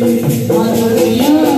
Hallelujah.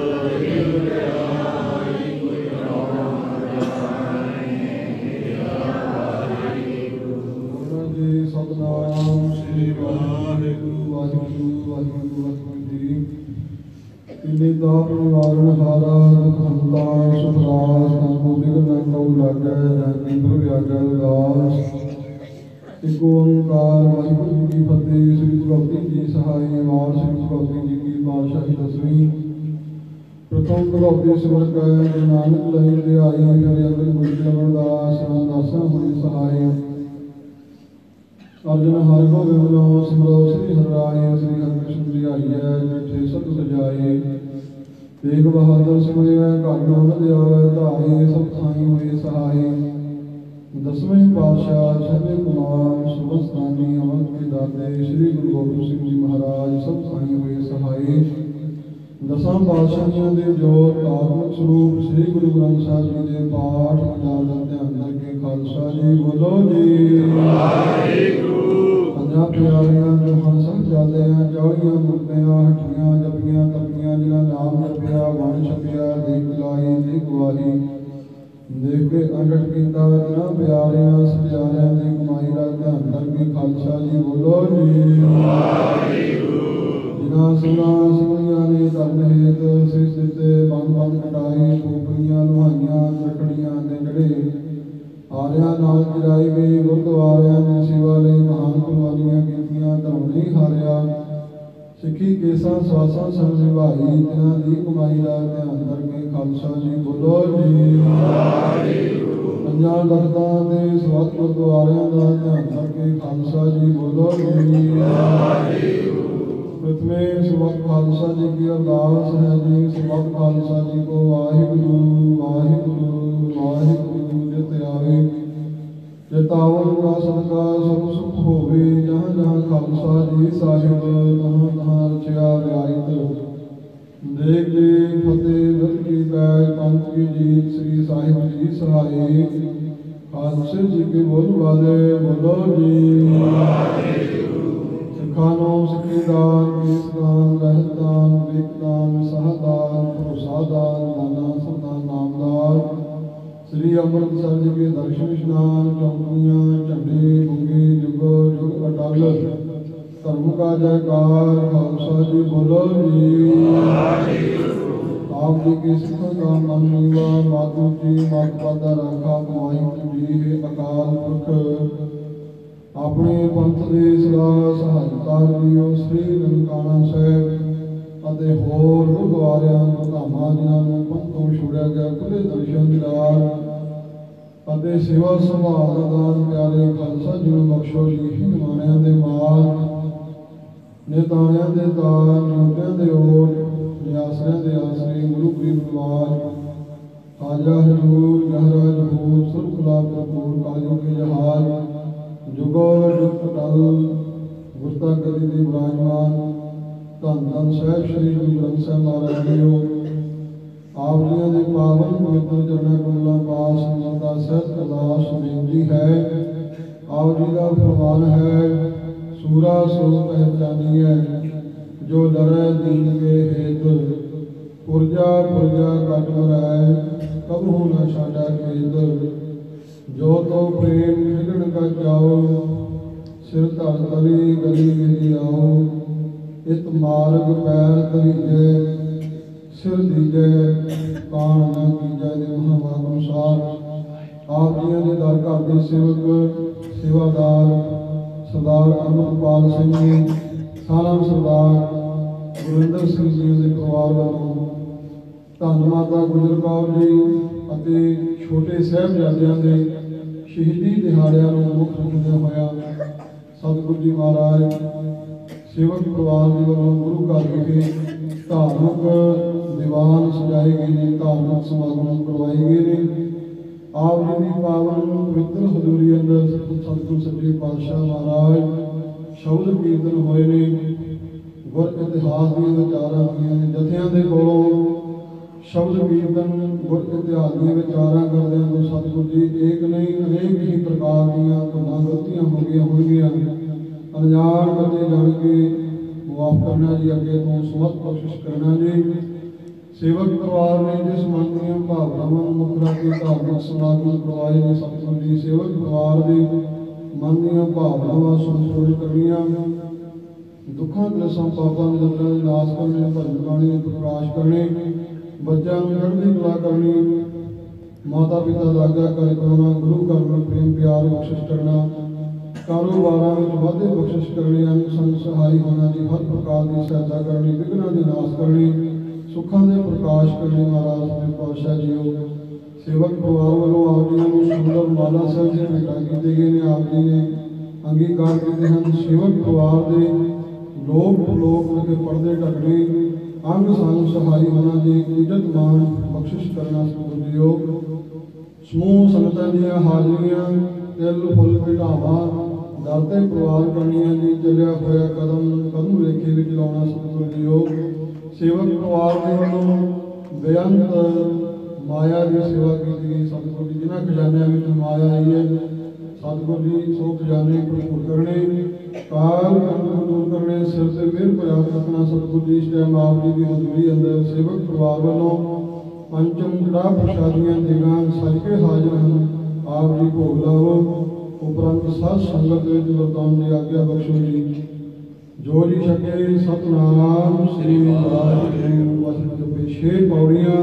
ਓੰਕਾਰ ਵਾਹਿਗੁਰੂ ਜੀ ਕੀ ਫਤਿਹ ਸ੍ਰੀ ਗੁਰੂ ਗੋਬਿੰਦ ਜੀ ਸਹਾਈ ਵਾਰ ਸ੍ਰੀ ਗੁਰੂ ਗੋਬਿੰਦ ਜੀ ਕੀ ਪਾਤਸ਼ਾਹੀ ਦਸਵੀਂ ਪ੍ਰਥਮ ਭਗਵਤੀ ਸਿਮਰ ਕੈ ਨਾਨਕ ਲਈ ਤੇ ਆਈ ਹਰਿ ਅੰਦਰ ਗੁਰੂ ਅਮਰਦਾਸ ਰਾਮਦਾਸਾਂ ਹੋਏ ਸਹਾਈ ਅਰਜਨ ਹਰਿ ਗੋਬਿੰਦ ਨੋ ਸਿਮਰੋ ਸ੍ਰੀ ਹਰਿ ਸ੍ਰੀ ਹਰਿਕ੍ਰਿਸ਼ਨ ਜੀ ਆਈਐ ਜਿਠੇ ਸਤ ਸਜਾਏ ਤੇਗ ਬਹਾਦਰ ਸਿਮਰਿਆ ਘਰ ਨਾਮ ਦਿਆਵੈ ਧਾਰੇ ਸਭ ਥਾਈ ਹੋਏ ਸਹਾਈ ਦਸਵੇਂ ਪਾਤਸ਼ਾਹ ਸਭੇ ਕੁਮਾਰ ਸੁਭਸਤਾਨੀ ਅਮਰ ਕੇ ਦਾਤੇ ਸ੍ਰੀ ਗੁਰੂ ਗੋਬਿੰਦ ਸਿੰਘ ਜੀ ਮਹਾਰਾਜ ਸਭ ਥਾਈ ਹੋਏ ਸਹਾਈ ਦਸਾਂ ਪਾਤਸ਼ਾਹੀਆਂ ਦੇ ਜੋਤ ਆਤਮਿਕ ਸਰੂਪ ਸ੍ਰੀ ਗੁਰੂ ਗ੍ਰੰਥ ਸਾਹਿਬ ਜੀ ਦੇ ਪਾਠ ਵਿਚਾਰ ਦਾ ਧਿਆਨ ਕਰਕੇ ਖਾਲਸਾ ਜੀ, ਬੋਲੋ ਜੀ। ਪੰਜਾਂ ਪਿਆਰਿਆਂ ਜੋ ਹੰਸ ਜਾਦੇ ਆ ਚਾਲੀਆਂ ਮੁਕਤਿਆਂ ਹੱਟੀਆਂ ਜਪੀਆਂ ਤਪੀਆਂ, ਜਿਨ੍ਹਾਂ ਨਾਮ ਜਪਿਆ ਵਣ ਛਪਿਆ ਦੇਖ ਲਾਈ ਦੇ ਗਵਾਹੀ ਦੇਖ ਕੇ ਅੰਡਟ ਕੀਤਾ ਜਿਨ੍ਹਾਂ ਪਿਆਰਿਆਂ ਸਪਿਆਰਿਆਂ ਦੀ ਕਮਾਈ ਦਾ ਧਿਆਨ ਕਰਕੇ ਖਾਲਸਾ ਜੀ ਬੋਲੋ ਜੀ। ਜਿਨ੍ਹਾਂ ਸੁਨਾ ਸੁਨੀਆਂ ਨੇ ਧਰਮ ਹੇਤ ਸਿਸ ਦਿੱਤੇ ਬੰਦ ਬੰਦ ਕਟਾਏ ਖੋਪਰੀਆਂ ਲੁਹਾਈਆਂ ਰਖੜੀਆਂ ਦੇ ਜੜੇ ਆਰਿਆਂ ਨਾਲ ਜਰਾਈ ਗਈ ਗੁਰਦੁਆਰਿਆਂ ਦੀ ਸੇਵਾ ਲਈ ਮਹਾਨ ਕੁਰਬਾਨੀਆਂ ਕੀਤੀਆਂ, ਧਰਮ ਨਹੀਂ ਹਾਰਿਆ। ਸਿੱਖੀ ਕੇਸਾਂ, ਸਵਾਸਾਂ ਸੰਗ ਨਿਭਾਈ ਜਿਨ੍ਹਾਂ ਦੀ ਕਮਾਈ ਦਾ ਧਿਆਨ ਕਰਕੇ ਖਾਲਸਾ ਜੀ ਬੋਲੋ ਜੀ ਪੰਜਾਂ ਦਰਦਾਂ ਦੇ ਸਵਾਤ ਗੁਰਦੁਆਰਿਆਂ ਦਾ ਧਿਆਨ ਕਰਕੇ ਖਾਲਸਾ ਜੀ ਬੋਲੋ ਜੀ प्रथमे सुबह खालसा जी की अरदास है जी सुबह खालसा जी को वाहिगुरु वाहिगुरु वाहिगुरु जित आवे ਜਿਤਾਵਨ ਦਾ ਸਦਕਾ ਸਭ ਸੁਖ ਹੋਵੇ ਜਹਾਂ ਜਹਾਂ ਖਾਲਸਾ ਜੀ ਸਾਹਿਬ ਤਹਾਂ ਤਹਾਂ ਖਾਲਸੇ ਜੀ ਕੇ ਬੋਲ ਵਾਲੇ ਬੋਲੋ ਜੀ। ਸਿੱਖਾਂ ਨੂੰ ਸਿੱਖੀ ਦਾਨ ਕੇਸ ਦਾਨ, ਰਹਿਤ ਦਾਨ ਵਿਕ ਦਾਨ ਸਹਦਾਨ ਭਰੋਸਾ ਦਾਨ ਦਾਨਾ ਸਦਾ ਨਾਮਦਾਰ ਸ੍ਰੀ ਅੰਮ੍ਰਿਤਸਰ ਜੀ ਕੇ ਦਰਸ਼ਨ ਇਸ਼ਨਾਨ, ਚੌਂਕੀਆਂ, ਝੰਡੇ, ਗੁੰਗੇ, ਜੁਗੋ, ਜੁਗ ਅਟਲ। ਧਰਮ ਕਾ ਜੈਕਾਰ, ਖਾਲਸਾ ਜੀ ਬੋਲੋ ਜੀ। ਆਪ ਜੀ ਕੇ ਸਿੱਖਾਂ ਦਾ ਮਨ ਨੀਵਾ ਮਾਤੂ ਜੀ ਮਾਤ ਪਾਦਾ ਰਾਖਾ ਵਾਹਿਗੁਰੂ ਜੀ ਹੈ, ਅਕਾਲ ਪੁਰਖ। ਆਪਣੇ ਪੰਥ ਦੇ ਸਦਾ ਸਹਾਇਤਾ ਲਿਓ ਸ੍ਰੀ ਨਨਕਾਣਾ ਸਾਹਿਬ ਅਤੇ ਹੋਰ ਗੁਰਦੁਆਰਿਆਂ, ਧਾਮਾਂ ਜਿਨ੍ਹਾਂ ਨੂੰ ਪੰਥੋਂ ਛੁੜਿਆ ਗਿਆ ਖੁੱਲੇ ਦਰਸ਼ਨ ਦਿਦਾਰ ਅਤੇ ਸੇਵਾ ਸੰਭਾਲ ਦਾਨ ਪਿਆਰੇ ਖਾਲਸਾ ਜੀ ਨੂੰ ਬਖਸ਼ੋ ਜੀ ਹੀ ਨਿਮਾਣਿਆਂ ਦੇ ਮਾਲ, ਨਿਤਾਣਿਆਂ ਦੇ ਤਾਰ ਨਿਉਂਦਿਆਂ ਦੇ ਓਟ ਨਿਆਸਰਿਆਂ ਦੇ ਆਸਰੇ ਗੁਰੂ ਗਰੀਬ ਨਵਾਜ ਖਾਜਾ ਹਜੂਰ ਮਹਾਰਾਜ ਹੂਰ ਸਰਬ ਖਲਾ ਪ੍ਰਭੂਰ ਕਾਜੋ ਕੇ ਜਹਾਜ, ਜੁਗੋ ਜੁਗ ਟਲ ਗੁਰਤਾ ਗਦੀ ਦੇ ਵਿਰਾਜਮਾਨ ਧੰਨ ਧੰਨ ਸਾਹਿਬ ਸ੍ਰੀ ਗੁਰੂ ਗ੍ਰੰਥ ਸਾਹਿਬ ਮਹਾਰਾਜ ਜੀਓ। ਆਪ ਜੀਆਂ ਦੇ ਪਾਵਨ ਪਵਿੱਤਰ ਚਰਨਾਂ ਕਮਲਾਂ ਪਾਸ ਮਰਦਾ ਸਹਿਤ ਅਰਦਾਸ ਬੇਨਤੀ ਹੈ। ਆਪ ਜੀ ਦਾ ਫਰਮਾਨ ਹੈ, ਸੂਰਾ ਸੋ ਪਹਿਚਾਨੀਐ ਜੋ ਡਰੈ ਦੀਨ ਕੇ ਹੇਤ ਪੁਰਜਾ ਪੁਰਜਾ ਕਟ ਮਰੈ। ਕਬਹੂ ਨ ਛਾਡਾ ਖੇਤ ਜੋ ਤੋ ਪ੍ਰੇਮ ਵਿਗਣ ਕਾ ਜਾਓ ਸਿਰ ਧਰ ਤਲੀ ਗਲੀ ਗਲੀ ਆਓ ਇਤ ਮਾਰਗ ਪੈਰ ਤਰੀਜੇ ਸਿਰ ਦੀਜੇ, ਕਾਣ ਨਾ ਕੀਜੈ ਦੇ ਮਹਾਵਾਕ ਅਨੁਸਾਰ। ਆਪ ਜੀਆਂ ਦੇ ਦਰ ਘਰ ਦੇ ਸੇਵਕ, ਸੇਵਾਦਾਰ, ਸਰਦਾਰ ਅਮਰਪਾਲ ਸਿੰਘ ਜੀ, ਸਾਰਾ ਸਰਦਾਰ ਗੁਰਿੰਦਰ ਸਿੰਘ ਜੀ ਦੇ ਪਰਿਵਾਰ ਵੱਲੋਂ ਧੰਨ ਮਾਤਾ ਗੁਜਰ ਕੌਰ ਜੀ ਅਤੇ ਛੋਟੇ ਸਾਹਿਬਜ਼ਾਦਿਆਂ ਦੇ ਸ਼ਹੀਦੀ ਦਿਹਾੜਿਆਂ ਨੂੰ ਮੁੱਖ ਰੱਖਦੇ ਹੋਇਆ ਸਤਿਗੁਰੂ ਜੀ ਮਹਾਰਾਜ, ਸੇਵਕ ਪਰਿਵਾਰ ਦੇ ਵੱਲੋਂ ਗੁਰੂ ਘਰ ਵਿਖੇ ਧਾਰਮਿਕ ਦੀਵਾਨ ਸਜਾਏ ਗਏ ਨੇ, ਧਾਰਮਿਕ ਸਮਾਗਮ ਕਰਵਾਏ ਗਏ ਨੇ। ਆਪ ਜੀ ਦੀ ਪਾਵਨ ਪਵਿੱਤਰ ਹਜ਼ੂਰੀ ਅੰਦਰ ਸਤਿਗੁਰੂ ਸੱਚੇ ਪਾਤਸ਼ਾਹ ਮਹਾਰਾਜ ਸ਼ਬਦ ਕੀਰਤਨ ਹੋਏ ਨੇ। ਗੁਰ ਇਤਿਹਾਸ ਦੀਆਂ ਵਿਚਾਰਾਂ ਹੋਈਆਂ ਨੇ, ਜਥਿਆਂ ਦੇ ਕੋਲੋਂ ਸ਼ਬਦ ਕੀਰਤਨ ਗੁਰ ਇਤਿਹਾਸ ਦੀਆਂ ਵਿਚਾਰਾਂ ਕਰਦਿਆਂ ਤੋਂ ਸਤਿਗੁਰੂ ਜੀ, ਏਕ ਨਹੀਂ ਅਨੇਕ ਹੀ ਪ੍ਰਕਾਰ ਦੀਆਂ ਭੁੱਲਾਂ ਗਲਤੀਆਂ ਹੋ ਗਈਆਂ ਹੋਣਗੀਆਂ। ਅਣਜਾਣ ਕਰਦੇ ਜਾਣ ਕੇ ਮਾਫ ਕਰਨਾ ਜੀ, ਅੱਗੇ ਤੋਂ ਸਮਤ ਬਖਸ਼ਿਸ਼ ਕਰਨਾ ਜੀ। ਸੇਵਕ ਪਰਿਵਾਰ ਨੇ ਜਿਸ ਮਨ ਦੀਆਂ ਭਾਵਨਾਵਾਂ ਨੂੰ ਮੁੱਖ ਰੱਖ ਕੇ ਧਾਰਮਿਕ ਸਮਾਗਮ ਕਰਵਾਏ ਨੇ, ਸਤਿਗੁਰੂ ਜੀ, ਸੇਵਕ ਪਰਿਵਾਰ ਦੇ ਮਨ ਦੀਆਂ ਭਾਵਨਾਵਾਂ ਸੰਤੋਸ਼ ਕਰਨੀਆਂ। ਦੁੱਖਾਂ ਕਲੇਸ਼ਾਂ ਪਾਪਾਂ ਦੇ ਦੰਦਾਂ ਦੇ ਨਾਸ਼ ਕਰਨੇ ਭਜਨ ਬਾਣੀ ਦੇ ਪ੍ਰਕਾਸ਼ ਕਰਨੇ ਬੱਚਿਆਂ ਨੂੰ ਚੜ੍ਹਦੀ ਕਲਾ ਕਰਨੀ ਮਾਤਾ ਪਿਤਾ ਦਾ ਆਗਿਆ ਕਰ ਕਰਨਾ ਗੁਰੂ ਘਰ ਨੂੰ ਪ੍ਰੇਮ, ਪਿਆਰ, ਬਖਸ਼ਿਸ਼ ਕਰਨਾ, ਕਾਰੋਬਾਰਾਂ ਵਿੱਚ ਵਾਧੇ ਬਖਸ਼ਿਸ਼ ਕਰਨੀ, ਅੰਗ ਸੰਗ ਸਹਾਈ ਹੋਣਾ, ਜੀ, ਹਰ ਪ੍ਰਕਾਰ ਦੀ ਸਹਾਇਤਾ ਕਰਨੀ, ਵਿਘਨਾਂ ਦੇ ਨਾਸ਼ ਕਰਨੀ, ਸੁੱਖਾਂ ਦੇ ਪ੍ਰਕਾਸ਼ ਕਰਨੇ, ਮਹਾਰਾਜ ਦੇ ਪਾਤਸ਼ਾਹ ਜੀਓ ਸੇਵਕ ਪਰਿਵਾਰ ਵੱਲੋਂ ਆਪ ਜੀ ਨੂੰ ਸੁੰਦਰ ਮਾਲਾ ਸਾਹਿਬ ਦੇ ਭੇਟਾ ਕੀਤੇ ਗਏ ਨੇ, ਆਪ ਜੀ ਨੇ ਅੰਗੀਕਾਰ ਕੀਤੇ ਹਨ। ਸੇਵਕ ਪਰਿਵਾਰ ਦੇ ਲੋਕ ਲੋਕ ਵਿਖੇ ਪਰਦੇ ਢਕਣੇ ਅੰਗ ਸੰਗ ਸਹਾਈ ਹੋਣਾ ਜੀ ਇੱਜ਼ਤ ਮਾਣ ਬਖਸ਼ਿਸ਼ ਕਰਨਾ ਸਤਿਗੁਰੂ ਜੀਓ। ਸਮੂਹ ਸੰਗਤਾਂ ਦੀਆਂ ਹਾਜ਼ਰੀਆਂ, ਤਿਲ, ਫੁੱਲ ਬਿਠਾਵਾ ਦਰ ਤੇ ਪਰਿਵਾਰ ਕਰਨੀਆਂ ਜੀ ਚੱਲਿਆ ਹੋਇਆ ਕਦਮ ਕਦਮ ਲੇਖੇ ਵਿੱਚ ਲਾਉਣਾ ਸਤਿਗੁਰੂ ਜੀਓ। ਸੇਵਕ ਪਰਿਵਾਰ ਦੇ ਵੱਲੋਂ ਬੇਅੰਤ ਮਾਇਆ ਦੀ ਸੇਵਾ ਕੀਤੀ ਗਈ ਸਤਿਗੁਰੂ ਜੀ। ਜਿਨ੍ਹਾਂ ਖਜ਼ਾਨਿਆਂ ਵਿੱਚ ਮਾਇਆ ਆਈ ਹੈ, ਸਤਿਗੁਰੂ ਜੀ, ਸੋ ਖਜ਼ਾਨੇ ਭਰਪੂਰ ਕਰਨੇ। ਕਾਲ ਕੰਨ ਦੂਰ ਕਰਨੇ, ਸਿਰ ਤੇ ਮਿਹਰ ਪ੍ਰਾਪਤ ਰੱਖਣਾ ਸਤਿਗੁਰੂ ਜੀ ਇਸ ਟਾਈਮ ਆਪ ਜੀ ਦੀ ਹਜ਼ੂਰੀ ਅੰਦਰ ਸੇਵਕ ਪਰਿਵਾਰ ਵੱਲੋਂ ਪੰਚਮ ਕੜਾ ਪ੍ਰਸ਼ਾਦੀਆਂ ਦੇਗਾਂ ਸਜ ਕੇ ਹਾਜ਼ਰ ਹਨ। ਆਪ ਜੀ ਭੋਗ ਲਾਵੋ। ਉਪਰੰਤ ਸਾਧ ਸੰਗਤ ਵਿੱਚ ਵਰਤਾਉਣ ਦੀ ਆਗਿਆ ਬਖਸ਼ੋ ਜੀ। ਜੋ ਜੀ ਛਕੇ, ਸਤਨਾਮ ਸ੍ਰੀ ਵਾਹਿਗੁਰੂ। ਵਾਹਿਗੁਰੂ ਦੇ ਛੇ ਪੌੜੀਆਂ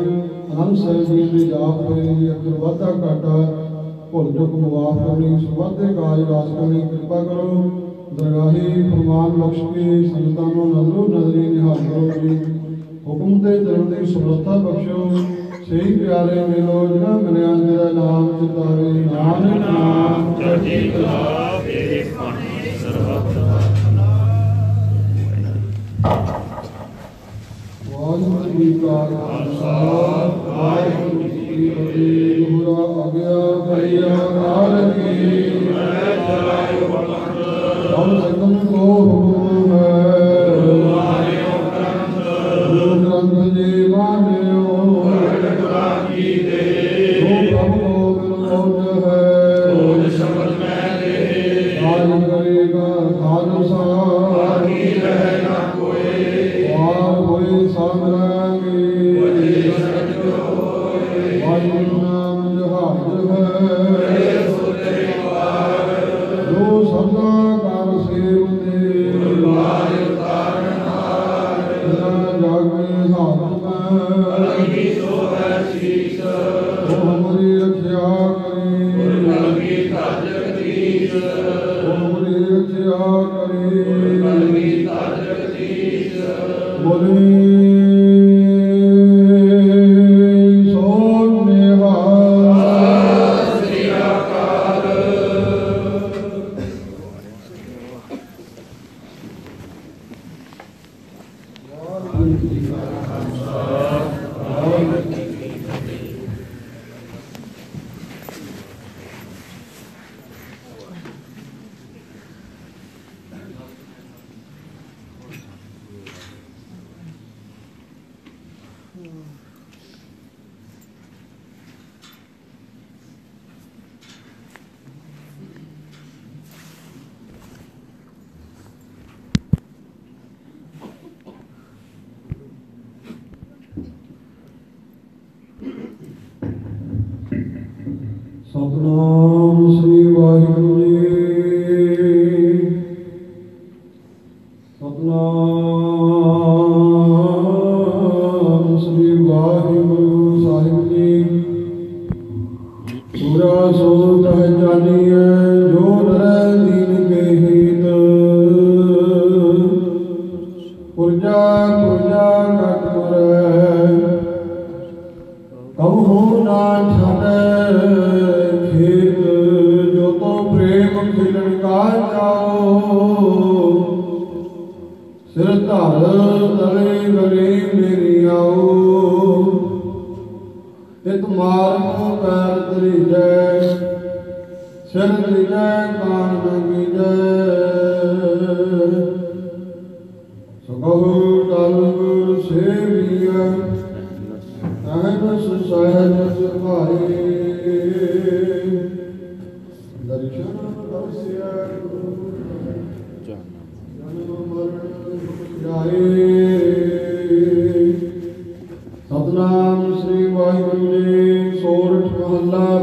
ਆਨੰਦ ਸਾਹਿਬ ਜੀ ਦੇ ਜਾਪ ਹੋਏ ਜੀ ਅਕਰ ਵਾਧਾ ਘਾਟਾ। ਭੁੱਲ ਚੁੱਕ ਮੁਆਫ ਕਰਨੀ ਸੁਵਾਦੇ ਕਾਜ ਰਾਸ ਕਰਨੀ, ਕਿਰਪਾ ਕਰੋ। ਦਰਗਾਹੀ ਫਰਮਾਨ ਬਖਸ਼ ਕੇ ਸੰਗਤਾਂ ਨੂੰ ਨਜ਼ਰੋ ਨਜ਼ਰੀ ਨਿਹਾਲ ਕਰੋ ਜੀ ਹੁਕਮ ਤੇ ਚੱਲਣ ਦੀ ਸਮਰੱਥਾ ਬਖਸ਼ੋ। ਸਹੀ ਪਿਆਰੇ ਮਿਲੋ, ਜਿਨ੍ਹਾਂ ਮਿਲਿਆ ਤੇਰਾ ਨਾਮ ਚਿਤਾਵੇ ਨਾਨਕ ਨਾਮ ਚੜ੍ਹਦੀ ਕਲਾ ਤੇਰੇ ਪਾਣੀ ਸਰਬੱਤ ਵਾਹਿਗੁਰੂ ਜੀ ਕਾ ਖਾਲਸਾ। ਵਾਹਿਗੁਰੂ ਸਤਨਾਮ ਸ੍ਰੀ ਵਾਹਿਗੁਰੂ। ਗਲੇ ਮੇਰੀ ਆਓ। ਇਤ ਮਾਰ ਕੋ ਪੈਰ ਤਰੀਜੈ ਸਿਰ ਤਰੀਜੈ ਕਾਨ ਨਗੀਜੈ ਸਗਹੁ ਤਲ ਗੁਰ ਸੇਵੀਐ ਅਹਨ ਸੁਸਹਿਜ ਸੁਭਾਏ ਦਰਸ਼ਨ ਦਰਸਿਆ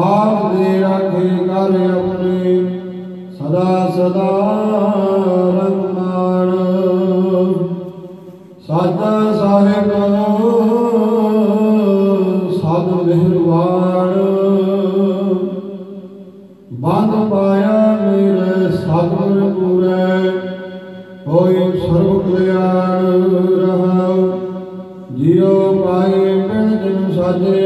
ਹਾਥ ਦੇ ਰਾਖੇ ਕਰ ਆਪਣੇ, ਸਦਾ ਸਦਾ ਰੰਗਮਾਨ। ਹਮਰੇ ਗੰਧ ਨਾ ਗਣੀਆਂ ਕਾਏ ਆਪਣਾ ਬਿਰਦ ਪਛਾਣ ਹਾਥ ਦੇ ਰਾਖੇ ਕਰ ਆਪਣੇ ਸਦਾ ਸਦਾ ਰੰਗਮਾਨ ਸਾਜਾ ਸਾਹਿਬ, ਸਾਧ ਮਿਹਰਵਾਨ ਬੰਦ ਪਾਇਆ ਮੇਰੇ ਸਤਿਗੁਰ ਪੂਰੇ ਹੋਈ ਸਰਬ ਕਲਿਆਣ ਰਹਾ। ਜਿਉ ਪਾਏ ਪਿੰਡ ਜਿਨ ਸਾਜਿਆ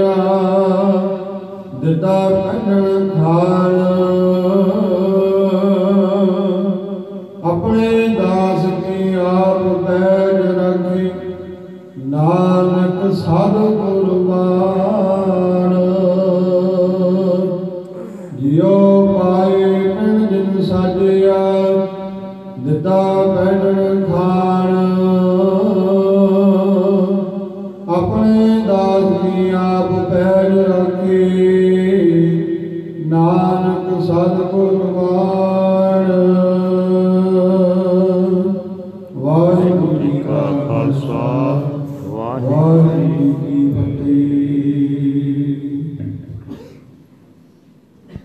ਦਿੱਤਾ ਕੰਨਣ ਖਾਨ ਆਪਣੇ ਦਾਸ ਕੀ ਆਪ ਪੈਜ ਰੱਖੇ। ਨਾਨਕ ਸਾਧੂ ਕੁਰਬਾਨ